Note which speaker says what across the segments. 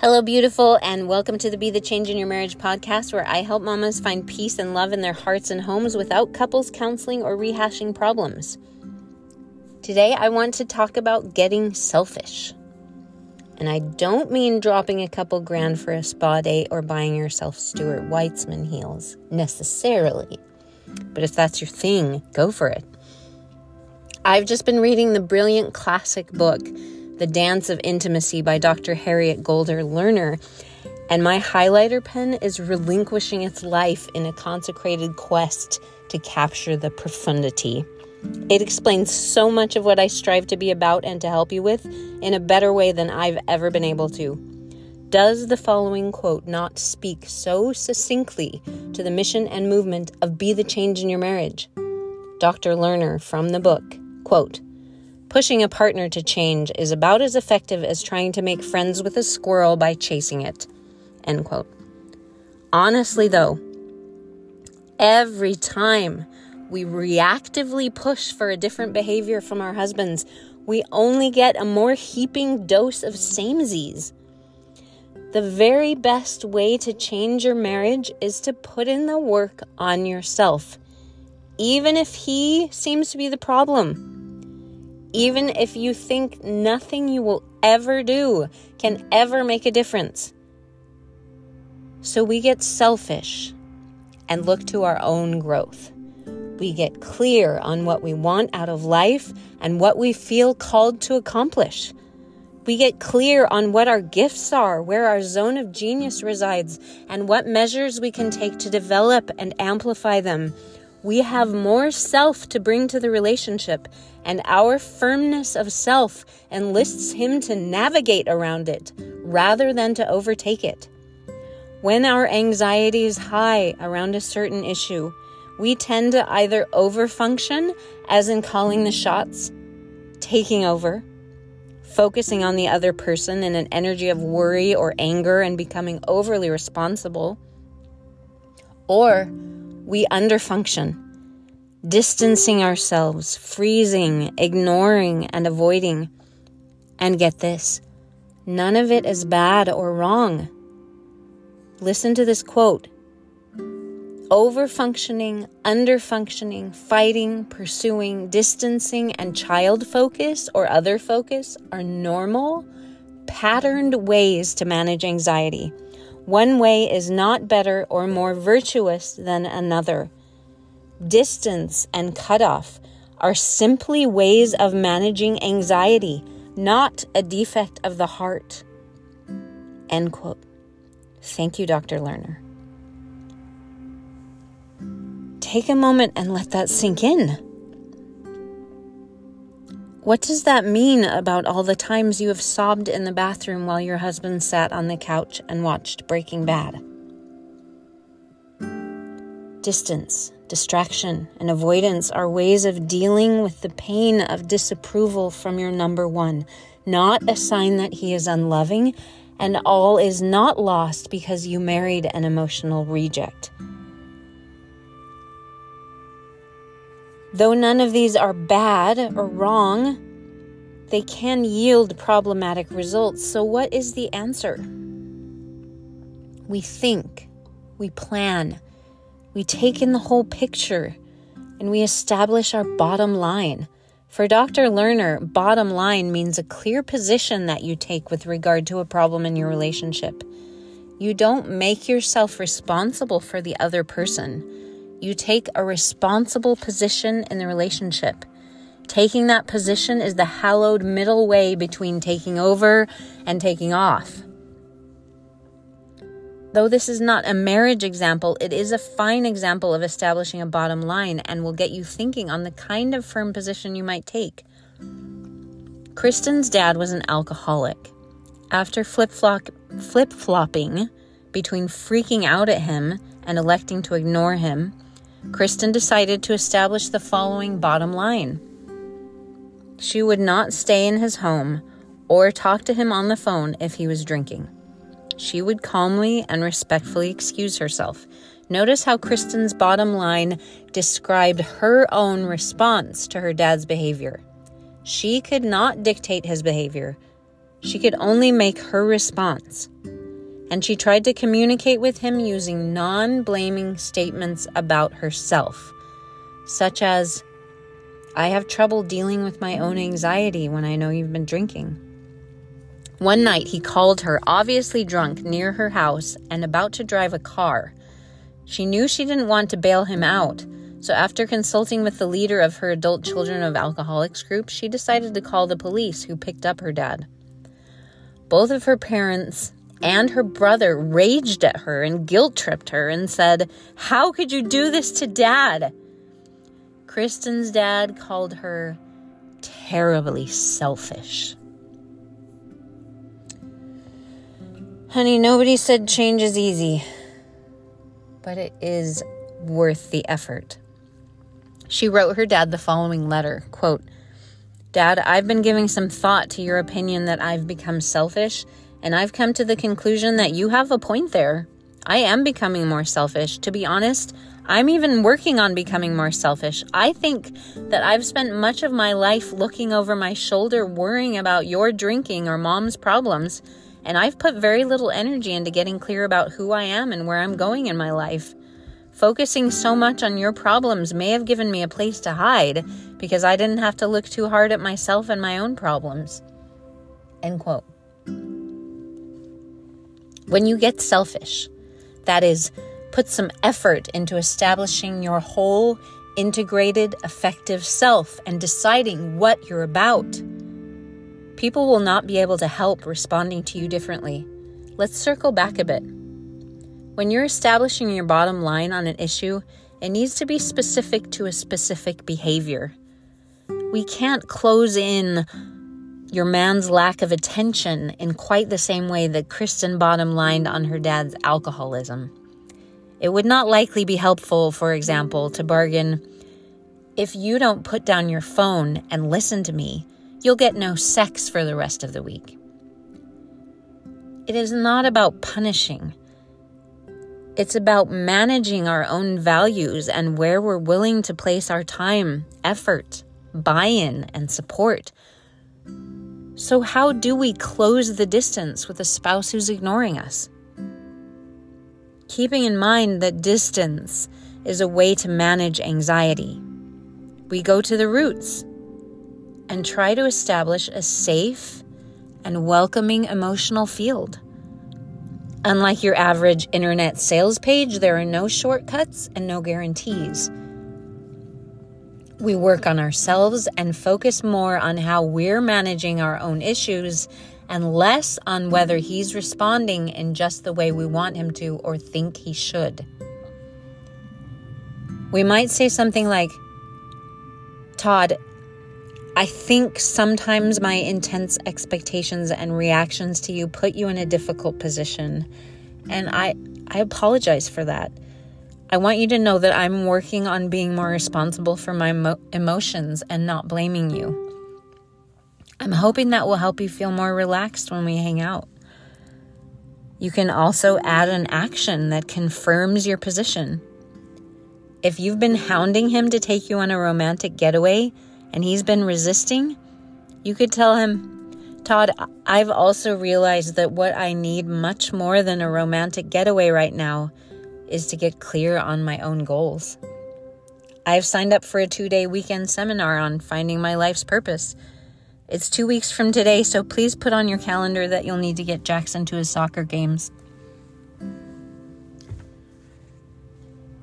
Speaker 1: Hello, beautiful, and welcome to the Be the Change in Your Marriage podcast, where I help mamas find peace and love in their hearts and homes without couples counseling or rehashing problems. Today, I want to talk about getting selfish. And I don't mean dropping a couple grand for a spa day or buying yourself Stuart Weitzman heels necessarily. But if that's your thing, go for it. I've just been reading the brilliant classic book the Dance of Intimacy by Dr. Harriet Goldhor Lerner, and my highlighter pen is relinquishing its life in a consecrated quest to capture the profundity. It explains so much of what I strive to be about and to help you with in a better way than I've ever been able to. Does the following quote not speak so succinctly to the mission and movement of Be the Change in Your Marriage? Dr. Lerner from the book, quote, Pushing a partner to change is about as effective as trying to make friends with a squirrel by chasing it. End quote. Honestly, though, every time we reactively push for a different behavior from our husbands, we only get a more heaping dose of samesies. The very best way to change your marriage is to put in the work on yourself, even if he seems to be the problem even if you think nothing you will ever do can ever make a difference. So we get selfish and look to our own growth. We get clear on what we want out of life and what we feel called to accomplish. We get clear on what our gifts are, where our zone of genius resides, and what measures we can take to develop and amplify them we have more self to bring to the relationship, and our firmness of self enlists Him to navigate around it rather than to overtake it. When our anxiety is high around a certain issue, we tend to either overfunction, as in calling the shots, taking over, focusing on the other person in an energy of worry or anger and becoming overly responsible, or we underfunction, distancing ourselves, freezing, ignoring, and avoiding. And get this none of it is bad or wrong. Listen to this quote Overfunctioning, underfunctioning, fighting, pursuing, distancing, and child focus or other focus are normal, patterned ways to manage anxiety. One way is not better or more virtuous than another. Distance and cutoff are simply ways of managing anxiety, not a defect of the heart. End quote. Thank you, Dr. Lerner. Take a moment and let that sink in. What does that mean about all the times you have sobbed in the bathroom while your husband sat on the couch and watched Breaking Bad? Distance, distraction, and avoidance are ways of dealing with the pain of disapproval from your number one, not a sign that he is unloving, and all is not lost because you married an emotional reject. Though none of these are bad or wrong, they can yield problematic results. So, what is the answer? We think, we plan, we take in the whole picture, and we establish our bottom line. For Dr. Lerner, bottom line means a clear position that you take with regard to a problem in your relationship. You don't make yourself responsible for the other person you take a responsible position in the relationship. Taking that position is the hallowed middle way between taking over and taking off. Though this is not a marriage example, it is a fine example of establishing a bottom line and will get you thinking on the kind of firm position you might take. Kristen's dad was an alcoholic. After flip flopping between freaking out at him and electing to ignore him, Kristen decided to establish the following bottom line she would not stay in his home or talk to him on the phone if he was drinking. She would calmly and respectfully excuse herself. Notice how Kristen's bottom line described her own response to her dad's behavior. She could not dictate his behavior, she could only make her response. And she tried to communicate with him using non blaming statements about herself, such as, I have trouble dealing with my own anxiety when I know you've been drinking. One night, he called her, obviously drunk, near her house and about to drive a car. She knew she didn't want to bail him out, so after consulting with the leader of her adult children of alcoholics group, she decided to call the police who picked up her dad. Both of her parents and her brother raged at her and guilt tripped her and said, How could you do this to dad? Kristen's dad called her terribly selfish. Honey, nobody said change is easy, but it is worth the effort. She wrote her dad the following letter quote, Dad, I've been giving some thought to your opinion that I've become selfish and I've come to the conclusion that you have a point there. I am becoming more selfish. To be honest, I'm even working on becoming more selfish. I think that I've spent much of my life looking over my shoulder, worrying about your drinking or mom's problems, and I've put very little energy into getting clear about who I am and where I'm going in my life. Focusing so much on your problems may have given me a place to hide because I didn't have to look too hard at myself and my own problems. End quote. When you get selfish, that is, put some effort into establishing your whole integrated, effective self and deciding what you're about, people will not be able to help responding to you differently. Let's circle back a bit. When you're establishing your bottom line on an issue, it needs to be specific to a specific behavior. We can't close in your man's lack of attention in quite the same way that Kristen bottom lined on her dad's alcoholism. It would not likely be helpful, for example, to bargain if you don't put down your phone and listen to me, you'll get no sex for the rest of the week. It is not about punishing. It's about managing our own values and where we're willing to place our time, effort, buy in, and support so, how do we close the distance with a spouse who's ignoring us? Keeping in mind that distance is a way to manage anxiety, we go to the roots and try to establish a safe and welcoming emotional field. Unlike your average internet sales page, there are no shortcuts and no guarantees we work on ourselves and focus more on how we're managing our own issues and less on whether he's responding in just the way we want him to or think he should. We might say something like, Todd, I think sometimes my intense expectations and reactions to you put you in a difficult position. And I, I apologize for that. I want you to know that I'm working on being more responsible for my mo- emotions and not blaming you. I'm hoping that will help you feel more relaxed when we hang out. You can also add an action that confirms your position. If you've been hounding him to take you on a romantic getaway and he's been resisting, you could tell him, Todd, I've also realized that what I need much more than a romantic getaway right now is to get clear on my own goals. I've signed up for a two day weekend seminar on finding my life's purpose. It's two weeks from today, so please put on your calendar that you'll need to get Jackson to his soccer games.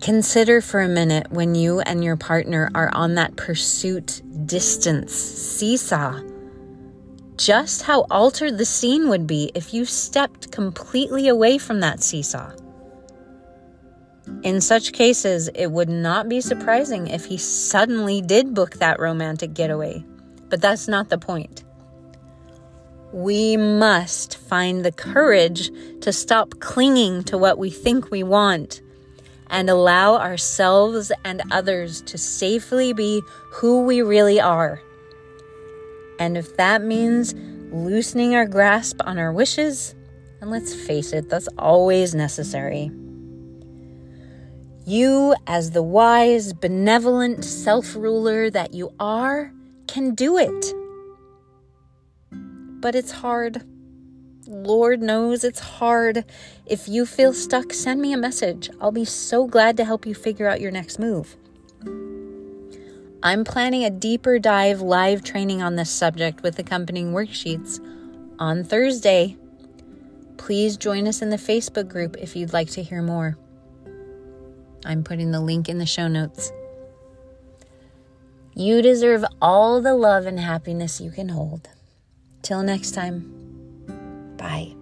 Speaker 1: Consider for a minute when you and your partner are on that pursuit distance seesaw. Just how altered the scene would be if you stepped completely away from that seesaw. In such cases, it would not be surprising if he suddenly did book that romantic getaway. But that's not the point. We must find the courage to stop clinging to what we think we want and allow ourselves and others to safely be who we really are. And if that means loosening our grasp on our wishes, and let's face it, that's always necessary. You, as the wise, benevolent self ruler that you are, can do it. But it's hard. Lord knows it's hard. If you feel stuck, send me a message. I'll be so glad to help you figure out your next move. I'm planning a deeper dive live training on this subject with accompanying worksheets on Thursday. Please join us in the Facebook group if you'd like to hear more. I'm putting the link in the show notes. You deserve all the love and happiness you can hold. Till next time, bye.